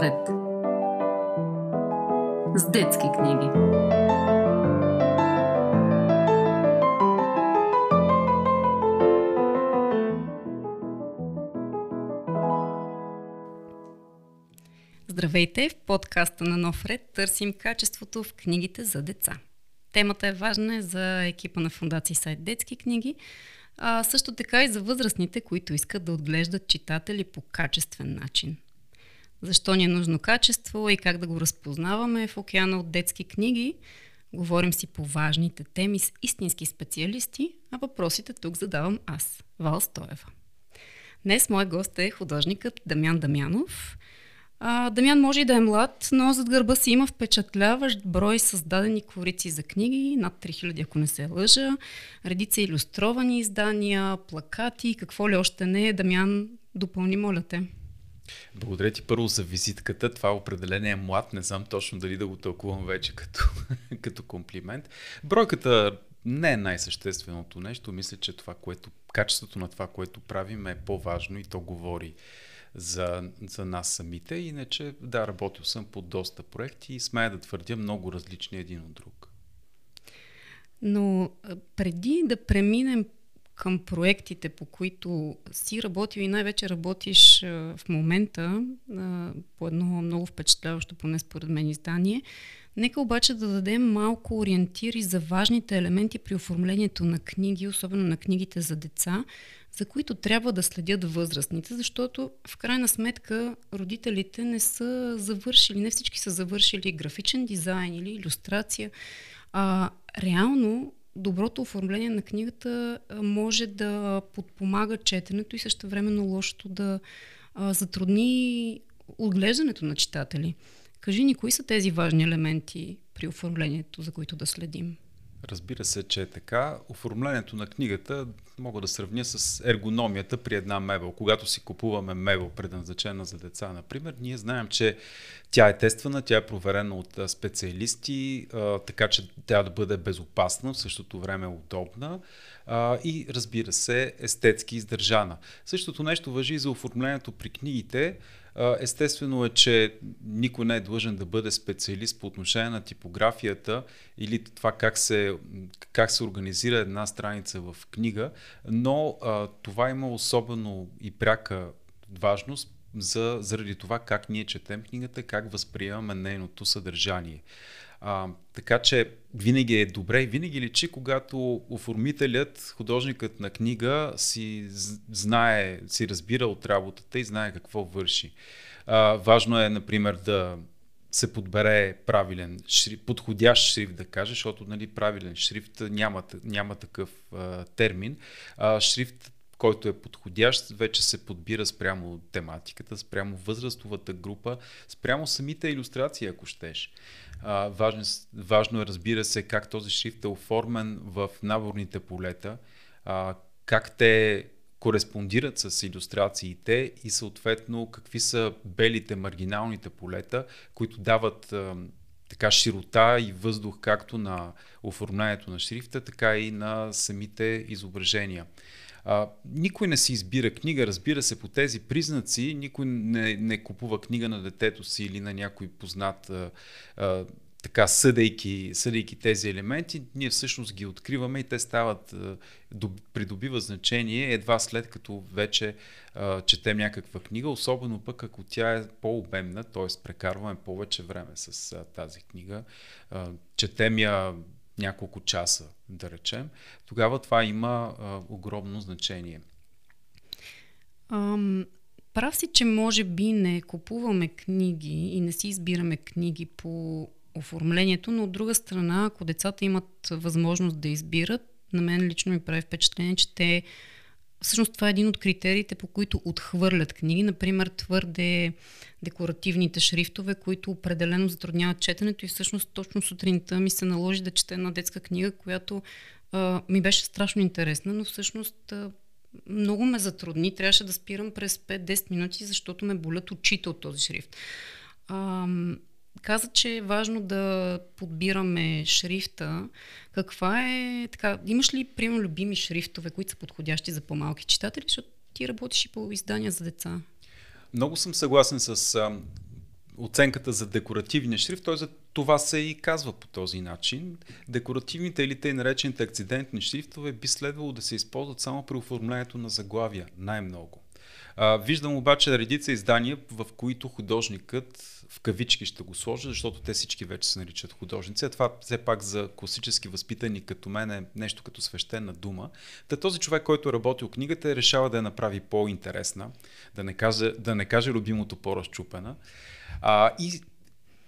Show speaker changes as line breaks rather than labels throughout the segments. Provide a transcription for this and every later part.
нов ред. С детски книги. Здравейте! В подкаста на Нов ред търсим качеството в книгите за деца. Темата е важна за екипа на Фундация Сайт Детски книги, а също така и за възрастните, които искат да отглеждат читатели по качествен начин. Защо ни е нужно качество и как да го разпознаваме в океана от детски книги, говорим си по важните теми с истински специалисти, а въпросите тук задавам аз, Вал Стоева. Днес мой гост е художникът Дамян Дамянов – а, Дамян може и да е млад, но зад гърба си има впечатляващ брой създадени корици за книги, над 3000, ако не се лъжа, редица иллюстровани издания, плакати, какво ли още не е. Дамян, допълни, моля те.
Благодаря ти първо за визитката. Това определение е млад. Не знам точно дали да го тълкувам вече като, като комплимент. Бройката не е най-същественото нещо. Мисля, че това, което, качеството на това, което правим е по-важно и то говори за, за нас самите. Иначе, да, работил съм по доста проекти и смея да твърдя много различни един от друг.
Но преди да преминем към проектите, по които си работил и най-вече работиш в момента по едно много впечатляващо, поне според мен, издание, Нека обаче да дадем малко ориентири за важните елементи при оформлението на книги, особено на книгите за деца, за които трябва да следят възрастните, защото в крайна сметка родителите не са завършили, не всички са завършили графичен дизайн или иллюстрация. А, реално доброто оформление на книгата може да подпомага четенето и също времено лошото да а, затрудни отглеждането на читатели. Кажи ни, кои са тези важни елементи при оформлението, за които да следим?
Разбира се, че е така. Оформлението на книгата мога да сравня с ергономията при една мебел. Когато си купуваме мебел, предназначена за деца, например, ние знаем, че тя е тествана, тя е проверена от специалисти, така че тя да бъде безопасна, в същото време удобна и разбира се, естетски издържана. Същото нещо въжи и за оформлението при книгите. Естествено е, че никой не е длъжен да бъде специалист по отношение на типографията или това как се, как се организира една страница в книга, но това има особено и пряка важност за, заради това как ние четем книгата, как възприемаме нейното съдържание. А, така че винаги е добре и винаги личи, когато оформителят, художникът на книга си знае, си разбира от работата и знае какво върши. А, важно е, например, да се подбере правилен шрифт, подходящ шрифт да кажа, защото нали, правилен шрифт няма, няма такъв а, термин. А, шрифт който е подходящ, вече се подбира спрямо тематиката, спрямо възрастовата група, спрямо самите иллюстрации, ако щеш. А, важно, важно е, разбира се, как този шрифт е оформен в наборните полета, а, как те кореспондират с иллюстрациите и съответно какви са белите маргиналните полета, които дават а, така широта и въздух както на оформлението на шрифта, така и на самите изображения. А, никой не си избира книга, разбира се, по тези признаци. Никой не, не купува книга на детето си или на някой познат а, а, така съдейки, съдейки тези елементи, ние всъщност ги откриваме и те стават, придобива значение едва след като вече а, четем някаква книга, особено пък ако тя е по-обемна, т.е. прекарваме повече време с а, тази книга, а, четем я няколко часа, да речем, тогава това има а, огромно значение.
Um, прав си, че може би не купуваме книги и не си избираме книги по оформлението, но от друга страна, ако децата имат възможност да избират, на мен лично ми прави впечатление, че те Всъщност това е един от критериите, по които отхвърлят книги. Например, твърде декоративните шрифтове, които определено затрудняват четенето и всъщност точно сутринта ми се наложи да чета една детска книга, която а, ми беше страшно интересна, но всъщност а, много ме затрудни. Трябваше да спирам през 5-10 минути, защото ме болят очите от този шрифт. А, каза, че е важно да подбираме шрифта. Каква е, така, имаш ли, примерно, любими шрифтове, които са подходящи за по-малки читатели, защото ти работиш и по издания за деца?
Много съм съгласен с а, оценката за декоративния шрифт, за това се и казва по този начин. Декоративните или тъй наречените акцидентни шрифтове би следвало да се използват само при оформлението на заглавия, най-много. А, виждам обаче редица издания, в които художникът в кавички ще го сложа, защото те всички вече се наричат художници. А това все пак за класически възпитани като мен е нещо като свещена дума. Та този човек, който е работил книгата, решава да я направи по-интересна, да не каже, да не каже любимото по-разчупена. А, и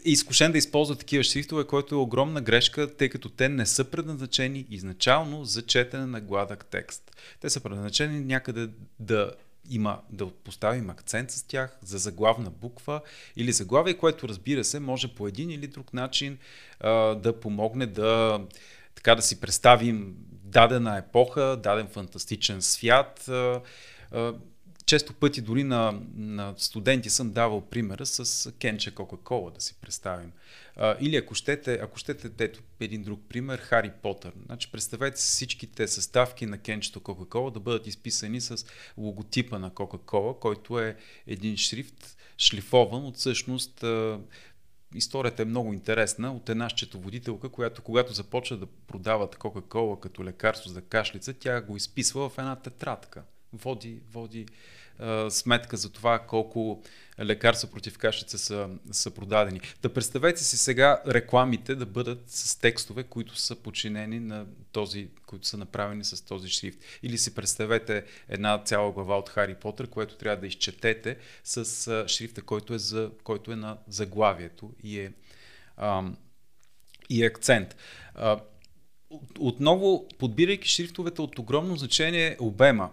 е изкушен да използва такива шрифтове, което е огромна грешка, тъй като те не са предназначени изначално за четене на гладък текст. Те са предназначени някъде да има, да поставим акцент с тях за заглавна буква или заглавие, което разбира се може по един или друг начин а, да помогне да, така да си представим дадена епоха, даден фантастичен свят. А, а, често пъти дори на, на студенти съм давал примера с Кенче Кока-Кола, да си представим. А, или ако щете, ако щете, ето един друг пример, Хари Потър. Значи, представете си всичките съставки на Кенчето Кока-Кола да бъдат изписани с логотипа на Кока-Кола, който е един шрифт, шлифован от всъщност историята е много интересна от една счетоводителка, която когато започва да продава Кока-Кола като лекарство за кашлица, тя го изписва в една тетрадка. Води, води сметка за това колко лекарства против кашлица са, са продадени. Да представете си сега рекламите да бъдат с текстове, които са подчинени на този, които са направени с този шрифт. Или си представете една цяла глава от Хари Потър, което трябва да изчетете с шрифта, който е, за, който е на заглавието и е, ам, и е акцент. Отново, подбирайки шрифтовете от огромно значение обема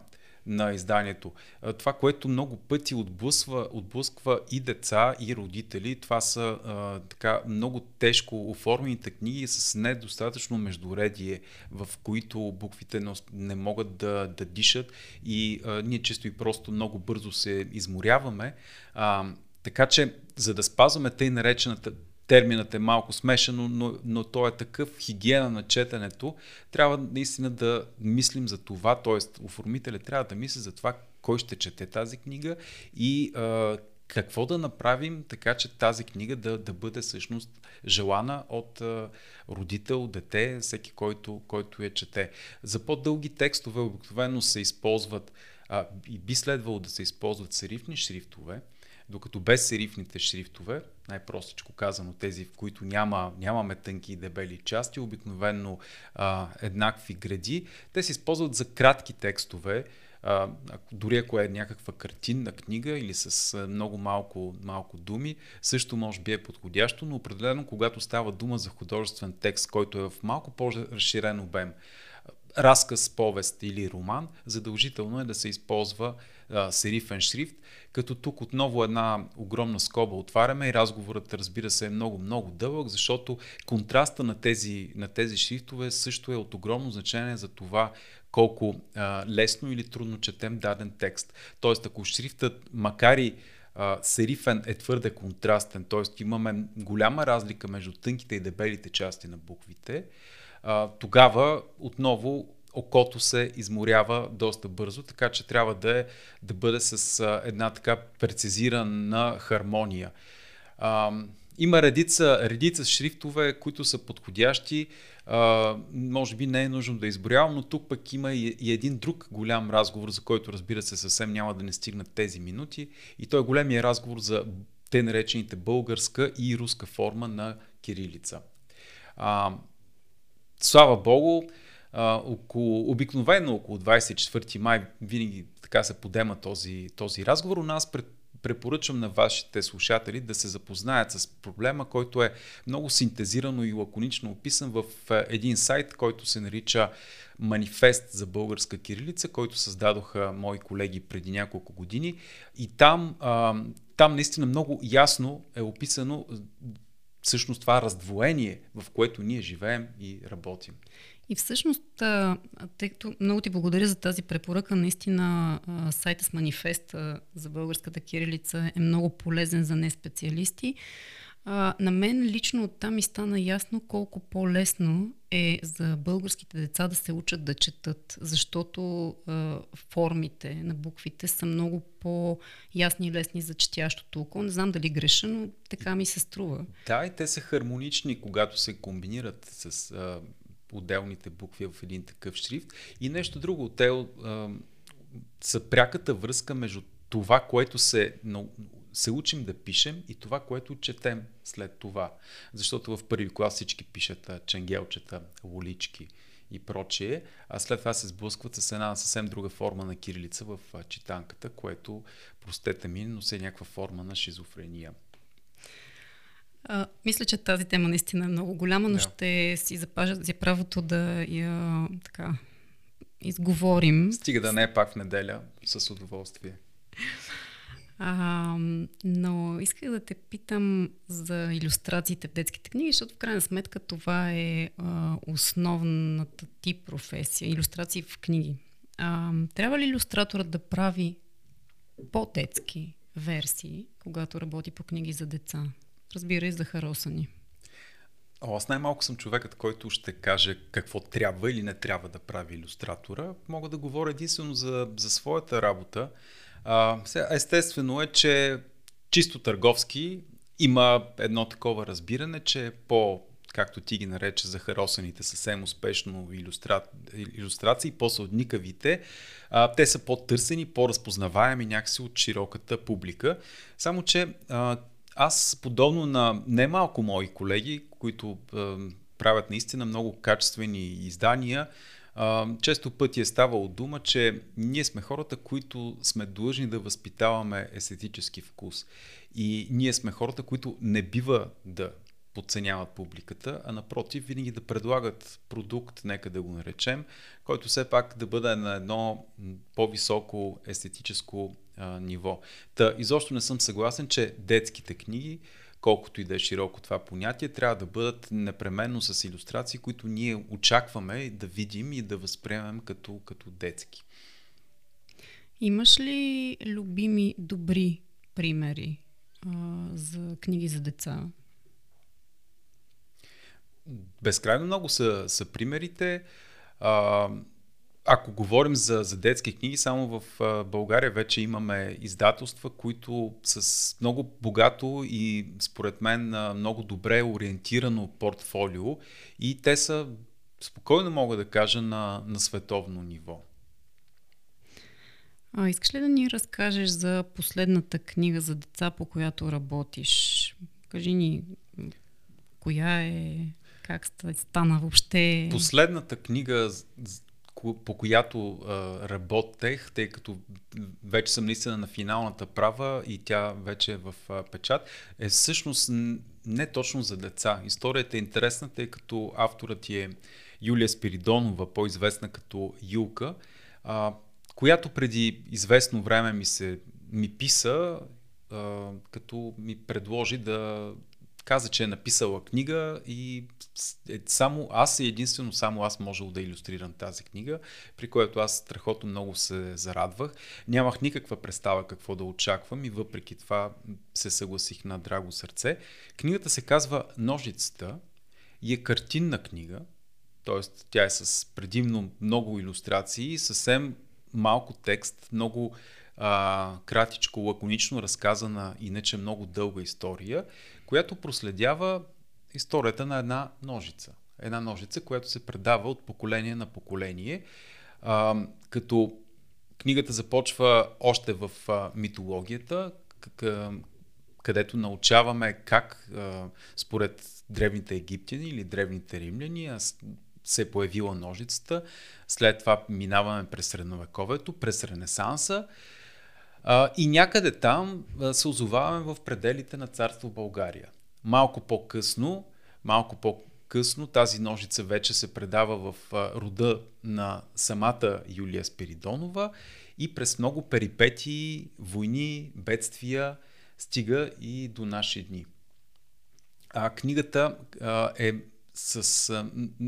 на изданието. Това, което много пъти отблъсква, отблъсква и деца, и родители, това са а, така много тежко оформените книги с недостатъчно междуредие, в които буквите не могат да, да дишат и а, ние често и просто много бързо се изморяваме. А, така че, за да спазваме тъй наречената терминът е малко смешен, но, но, той е такъв хигиена на четенето. Трябва наистина да мислим за това, т.е. оформителя трябва да мисли за това кой ще чете тази книга и а, какво да направим така, че тази книга да, да бъде всъщност желана от а, родител, дете, всеки, който, който я чете. За по-дълги текстове обикновено се използват а, и би следвало да се използват серифни шрифтове, докато без серифните шрифтове, най-простичко казано тези, в които няма, нямаме тънки и дебели части, обикновенно а, еднакви гради, те се използват за кратки текстове, а, дори ако е някаква картинна книга или с много малко, малко думи, също може би е подходящо, но определено когато става дума за художествен текст, който е в малко по-разширен обем, разказ, повест или роман, задължително е да се използва а, серифен шрифт, като тук отново една огромна скоба отваряме и разговорът разбира се е много, много дълъг, защото контраста на тези, на тези шрифтове също е от огромно значение за това колко а, лесно или трудно четем даден текст. Тоест, ако шрифтът, макар и а, серифен е твърде контрастен, т.е. имаме голяма разлика между тънките и дебелите части на буквите, а, тогава отново окото се изморява доста бързо, така че трябва да, е, да бъде с една така прецизирана хармония. А, има редица, редица шрифтове, които са подходящи. А, може би не е нужно да изброявам, но тук пък има и, и един друг голям разговор, за който разбира се съвсем няма да не стигнат тези минути. И той е големия разговор за те наречените българска и руска форма на кирилица. А, слава Богу, около, обикновено около 24 май винаги така се подема този, този разговор. У нас пред, препоръчвам на вашите слушатели да се запознаят с проблема, който е много синтезирано и лаконично описан в един сайт, който се нарича Манифест за българска кирилица, който създадоха мои колеги преди няколко години. И там, там наистина много ясно е описано всъщност това раздвоение, в което ние живеем и работим.
И всъщност, тъй като много ти благодаря за тази препоръка, наистина сайта с манифеста за българската кирилица е много полезен за неспециалисти. На мен лично оттам ми стана ясно колко по-лесно е за българските деца да се учат да четат, защото формите на буквите са много по-ясни и лесни за четящото око. Не знам дали греша, но така ми се струва.
Да, и те са хармонични, когато се комбинират с отделните букви в един такъв шрифт. И нещо друго, те а, са пряката връзка между това, което се се учим да пишем и това, което четем след това. Защото в първи клас всички пишат ченгелчета, лолички и прочие, а след това се сблъскват с една съвсем друга форма на кирилица в читанката, което, простете ми, но се е някаква форма на шизофрения.
А, мисля, че тази тема наистина е много голяма, но да. ще си запажа за правото да я така изговорим.
Стига да не е пак в неделя, с удоволствие.
А, но исках да те питам за иллюстрациите в детските книги, защото в крайна сметка това е а, основната ти професия. Иллюстрации в книги. А, трябва ли иллюстраторът да прави по-детски версии, когато работи по книги за деца? Разбира и за харосани.
О, аз най-малко съм човекът, който ще каже какво трябва или не трябва да прави иллюстратора. Мога да говоря единствено за, за своята работа. А, естествено е, че чисто търговски има едно такова разбиране, че по както ти ги нарече, захаросаните съвсем успешно иллюстра... иллюстрации, по-сълдникавите, а, те са по-търсени, по-разпознаваеми някакси от широката публика. Само, че а, аз, подобно на немалко мои колеги, които а, правят наистина много качествени издания, а, често пъти е ставало дума, че ние сме хората, които сме длъжни да възпитаваме естетически вкус. И ние сме хората, които не бива да подценяват публиката, а напротив, винаги да предлагат продукт, нека да го наречем, който все пак да бъде на едно по-високо естетическо а, ниво. Та, изобщо не съм съгласен, че детските книги колкото и да е широко това понятие, трябва да бъдат непременно с иллюстрации, които ние очакваме да видим и да възприемем като, като детски.
Имаш ли любими добри примери а, за книги за деца?
Безкрайно много са, са примерите. А, ако говорим за, за детски книги, само в а, България вече имаме издателства, които с много богато и според мен много добре ориентирано портфолио и те са, спокойно мога да кажа, на, на световно ниво.
А, искаш ли да ни разкажеш за последната книга за деца, по която работиш? Кажи ни, коя е, как стана въобще?
Последната книга по която а, работех, тъй като вече съм наистина на финалната права и тя вече е в а, печат, е всъщност не точно за деца. Историята е интересна, тъй като авторът ти е Юлия Спиридонова, по-известна като Юлка, а, която преди известно време ми се ми писа, а, като ми предложи да каза, че е написала книга и е, само аз и единствено само аз можел да иллюстрирам тази книга, при което аз страхотно много се зарадвах. Нямах никаква представа какво да очаквам и въпреки това се съгласих на драго сърце. Книгата се казва Ножицата и е картинна книга, т.е. тя е с предимно много иллюстрации, съвсем малко текст, много а, кратичко, лаконично разказана, иначе много дълга история, която проследява историята на една ножица. Една ножица, която се предава от поколение на поколение, а, като книгата започва още в а, митологията, където научаваме как а, според древните египтяни или древните римляни се е появила ножицата. След това минаваме през средновековието, през Ренесанса и някъде там се озоваваме в пределите на царство България. Малко по-късно, малко по-късно тази ножица вече се предава в рода на самата Юлия Спиридонова и през много перипети, войни, бедствия стига и до наши дни. А, книгата е, с,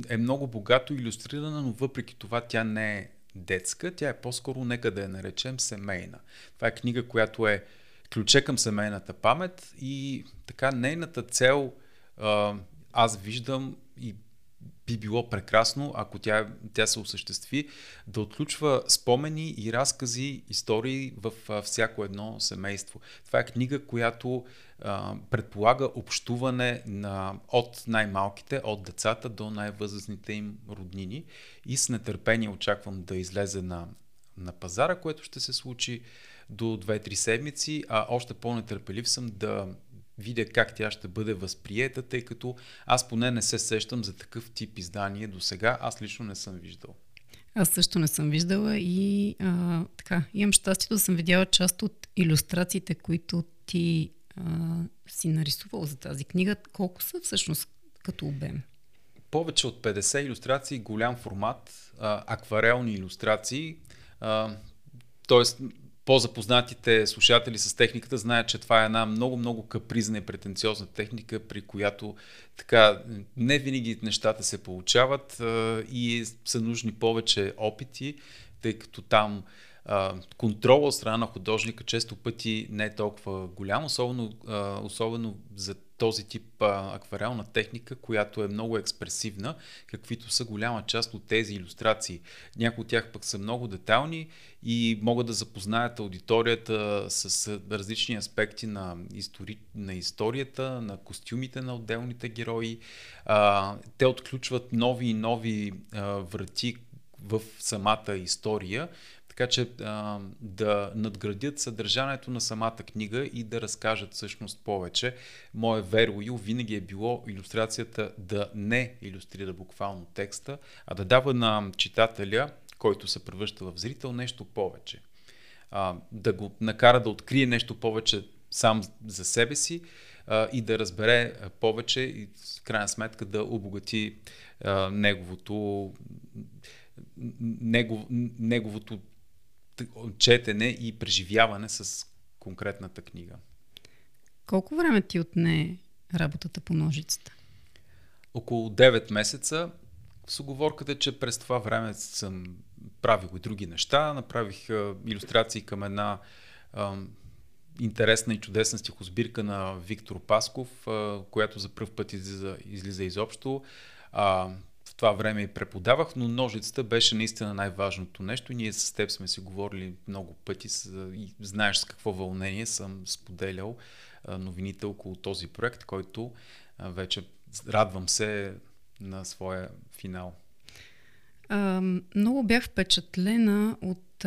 е много богато иллюстрирана, но въпреки това тя не е детска, тя е по-скоро, нека да я наречем, семейна. Това е книга, която е ключе към семейната памет и така нейната цел аз виждам и би било прекрасно, ако тя, тя се осъществи, да отключва спомени и разкази, истории в всяко едно семейство. Това е книга, която предполага общуване на, от най-малките, от децата до най-възрастните им роднини и с нетърпение очаквам да излезе на, на пазара, което ще се случи до 2-3 седмици, а още по-нетърпелив съм да видя как тя ще бъде възприета, тъй като аз поне не се сещам за такъв тип издание до сега. Аз лично не съм виждал.
Аз също не съм виждала и а, така, имам щастието да съм видяла част от иллюстрациите, които ти а, си нарисувал за тази книга. Колко са всъщност като обем?
Повече от 50 иллюстрации, голям формат, а, акварелни иллюстрации. Тоест, по-запознатите слушатели с техниката знаят, че това е една много-много капризна и претенциозна техника, при която така не винаги нещата се получават а, и са нужни повече опити, тъй като там контрола от страна на художника често пъти не е толкова голям, особено, а, особено за този тип а, акварелна техника, която е много експресивна, каквито са голяма част от тези иллюстрации. Някои от тях пък са много детални и могат да запознаят аудиторията с различни аспекти на, истори... на историята, на костюмите на отделните герои. А, те отключват нови и нови а, врати в самата история, така че а, да надградят съдържанието на самата книга и да разкажат всъщност повече. Мое верою винаги е било иллюстрацията да не иллюстрира буквално текста, а да дава на читателя, който се превръща в зрител, нещо повече. А, да го накара да открие нещо повече сам за себе си а, и да разбере повече и в крайна сметка да обогати а, неговото негов, неговото четене и преживяване с конкретната книга.
Колко време ти отне работата по ножицата?
Около 9 месеца. С оговорката, че през това време съм правил и други неща. Направих а, иллюстрации към една а, интересна и чудесна стихосбирка на Виктор Пасков, а, която за първ път излиза, излиза изобщо. А, това време и преподавах, но ножицата беше наистина най-важното нещо. Ние с теб сме си говорили много пъти и знаеш с какво вълнение съм споделял новините около този проект, който вече радвам се на своя финал.
А, много бях впечатлена от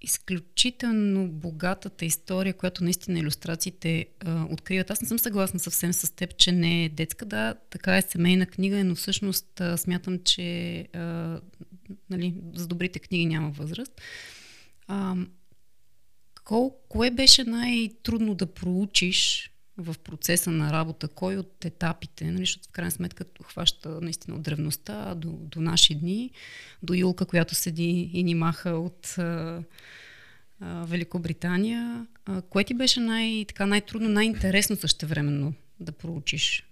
изключително богатата история, която наистина иллюстрациите а, откриват. Аз не съм съгласна съвсем с теб, че не е детска. Да, така е семейна книга, но всъщност а, смятам, че а, нали, за добрите книги няма възраст. А, кол, кое беше най-трудно да проучиш в процеса на работа, кой от етапите, нали, защото в крайна сметка хваща наистина от древността до, до наши дни, до Юлка, която седи и ни маха от а, а, Великобритания. А, кое ти беше най, така, най-трудно, най-интересно същевременно да проучиш?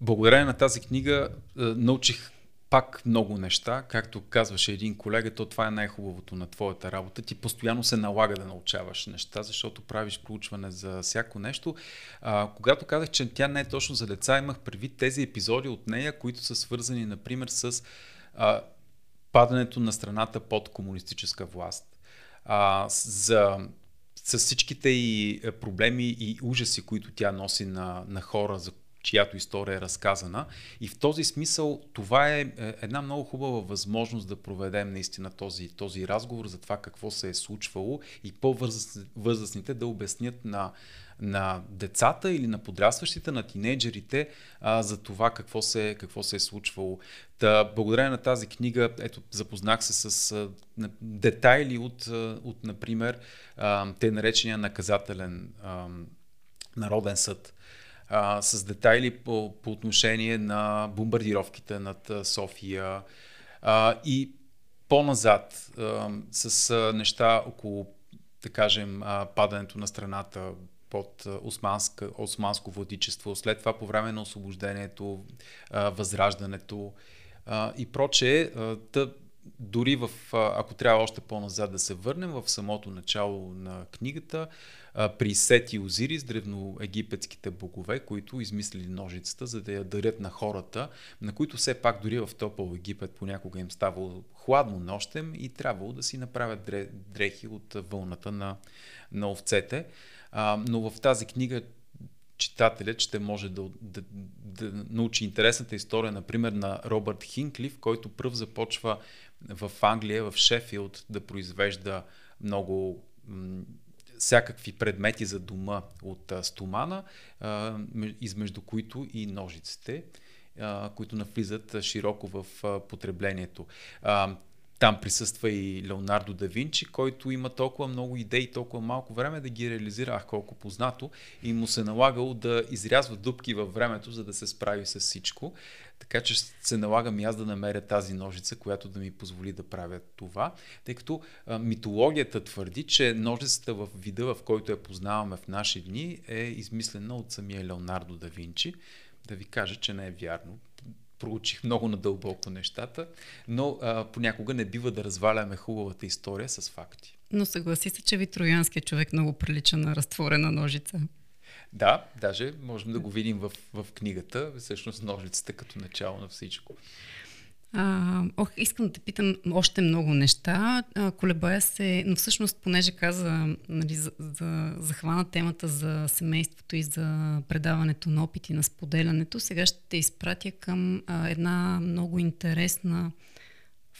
Благодарение на тази книга научих пак много неща. Както казваше един колега, то това е най-хубавото на твоята работа. Ти постоянно се налага да научаваш неща, защото правиш проучване за всяко нещо. А, когато казах, че тя не е точно за деца, имах предвид тези епизоди от нея, които са свързани, например, с а, падането на страната под комунистическа власт. А, за с всичките и проблеми и ужаси, които тя носи на, на хора, за чиято история е разказана. И в този смисъл това е, е една много хубава възможност да проведем наистина този, този разговор за това какво се е случвало и по-възрастните да обяснят на, на децата или на подрастващите, на тинейджерите а, за това какво се, какво се е случвало. Та, благодарение на тази книга, ето, запознах се с а, детайли от, от например, а, те наречения наказателен а, народен съд а, с детайли по, по отношение на бомбардировките над София а, и по-назад а, с неща около, да кажем, а, падането на страната под османска, османско владичество, след това по време на освобождението, а, възраждането а, и прочее. А, тъ, дори в, ако трябва още по-назад да се върнем, в самото начало на книгата, при Сет и Озирис, древноегипетските богове, които измислили ножицата, за да я дарят на хората, на които все пак дори в топъл Египет понякога им ставало хладно нощем и трябвало да си направят дрехи от вълната на, на овцете. А, но в тази книга читателят ще може да, да, да научи интересната история, например, на Робърт Хинклиф, който пръв започва в Англия, в Шефилд, да произвежда много всякакви предмети за дома от стомана, измежду които и ножиците, които навлизат широко в потреблението. Там присъства и Леонардо да Винчи, който има толкова много идеи, толкова малко време да ги реализира, ах колко познато, и му се налагало да изрязва дупки във времето, за да се справи с всичко. Така че се налагам и аз да намеря тази ножица, която да ми позволи да правя това, тъй като а, митологията твърди, че ножицата в вида, в който я познаваме в наши дни, е измислена от самия Леонардо да Винчи. Да ви кажа, че не е вярно проучих много надълбоко нещата, но а, понякога не бива да разваляме хубавата история с факти.
Но съгласи се, че ви троянският човек много прилича на разтворена ножица.
Да, даже можем да го видим в, в книгата, всъщност ножицата като начало на всичко.
А, ох, искам да те питам още много неща. А, колебая се, но всъщност, понеже каза, нали, за, за, захвана темата за семейството и за предаването на опити на споделянето, сега ще те изпратя към а, една много интересна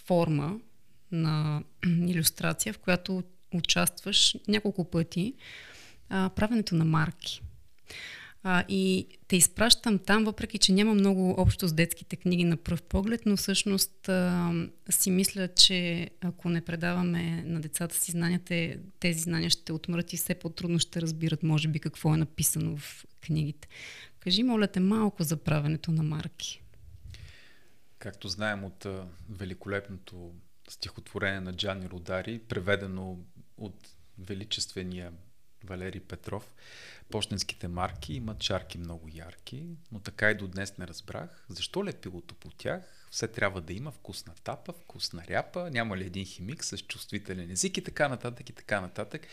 форма на иллюстрация, в която участваш няколко пъти. А, правенето на марки. А, и те изпращам там, въпреки че няма много общо с детските книги на пръв поглед, но всъщност а, си мисля, че ако не предаваме на децата си знанията, тези знания ще отмрат и все по-трудно ще разбират, може би, какво е написано в книгите. Кажи, моля те, малко за правенето на марки.
Както знаем от великолепното стихотворение на Джани Родари, преведено от величествения Валери Петров, почтенските марки имат чарки много ярки, но така и до днес не разбрах. Защо лепилото по тях? Все трябва да има вкусна тапа, вкусна ряпа, няма ли един химик с чувствителен език и така нататък и така нататък.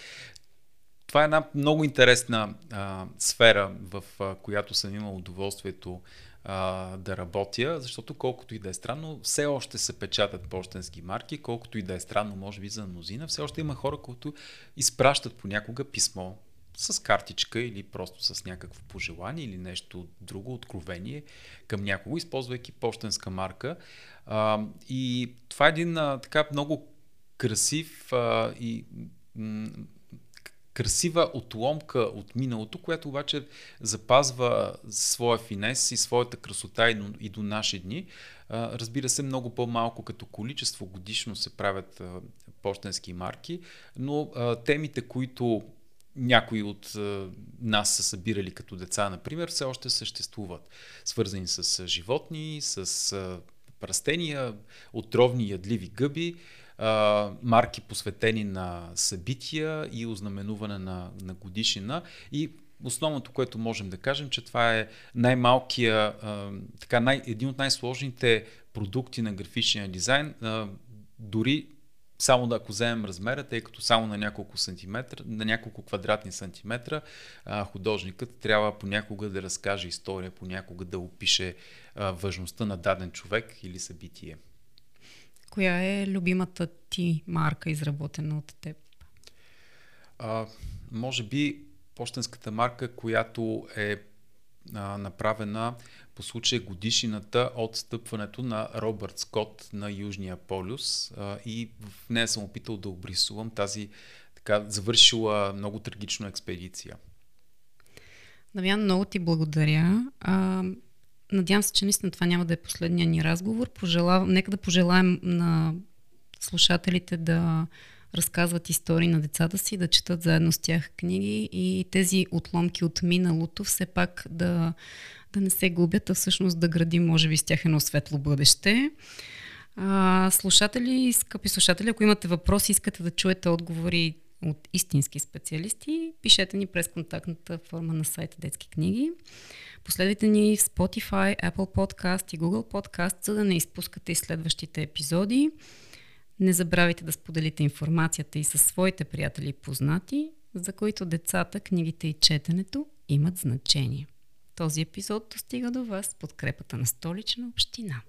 Това е една много интересна а, сфера, в а, която съм имал удоволствието а, да работя, защото колкото и да е странно, все още се печатат почтенски марки, колкото и да е странно, може би за мнозина, все още има хора, които изпращат понякога писмо с картичка или просто с някакво пожелание или нещо друго, откровение към някого, използвайки почтенска марка. А, и това е един а, така много красив а, и красива отломка от миналото, която обаче запазва своя финес и своята красота и до, и до наши дни. Разбира се, много по-малко като количество годишно се правят почтенски марки, но темите, които някои от нас са събирали като деца, например, все още съществуват. Свързани с животни, с а, пръстения, отровни ядливи гъби, марки посветени на събития и ознаменуване на, на годишнина. И основното, което можем да кажем, че това е най-малкия, така, най- един от най-сложните продукти на графичния дизайн. Дори само да ако вземем размера, тъй като само на няколко сантиметра, на няколко квадратни сантиметра, художникът трябва понякога да разкаже история, понякога да опише а, важността на даден човек или събитие.
Коя е любимата ти марка, изработена от теб?
А, може би почтенската марка, която е а, направена по случай годишината от стъпването на Робърт Скот на Южния полюс а, и в нея съм опитал да обрисувам тази така завършила много трагична експедиция.
Навян, много ти благодаря. А, надявам се, че наистина това няма да е последния ни разговор. Пожелав... Нека да пожелаем на слушателите да разказват истории на децата си, да четат заедно с тях книги и тези отломки от миналото все пак да, да не се губят, а всъщност да градим, може би, с тях едно светло бъдеще. А, слушатели, скъпи слушатели, ако имате въпроси, искате да чуете отговори от истински специалисти, пишете ни през контактната форма на сайта Детски книги. Последвайте ни в Spotify, Apple Podcast и Google Podcast, за да не изпускате и следващите епизоди. Не забравяйте да споделите информацията и със своите приятели и познати, за които децата, книгите и четенето имат значение. Този епизод достига до вас с подкрепата на столична община.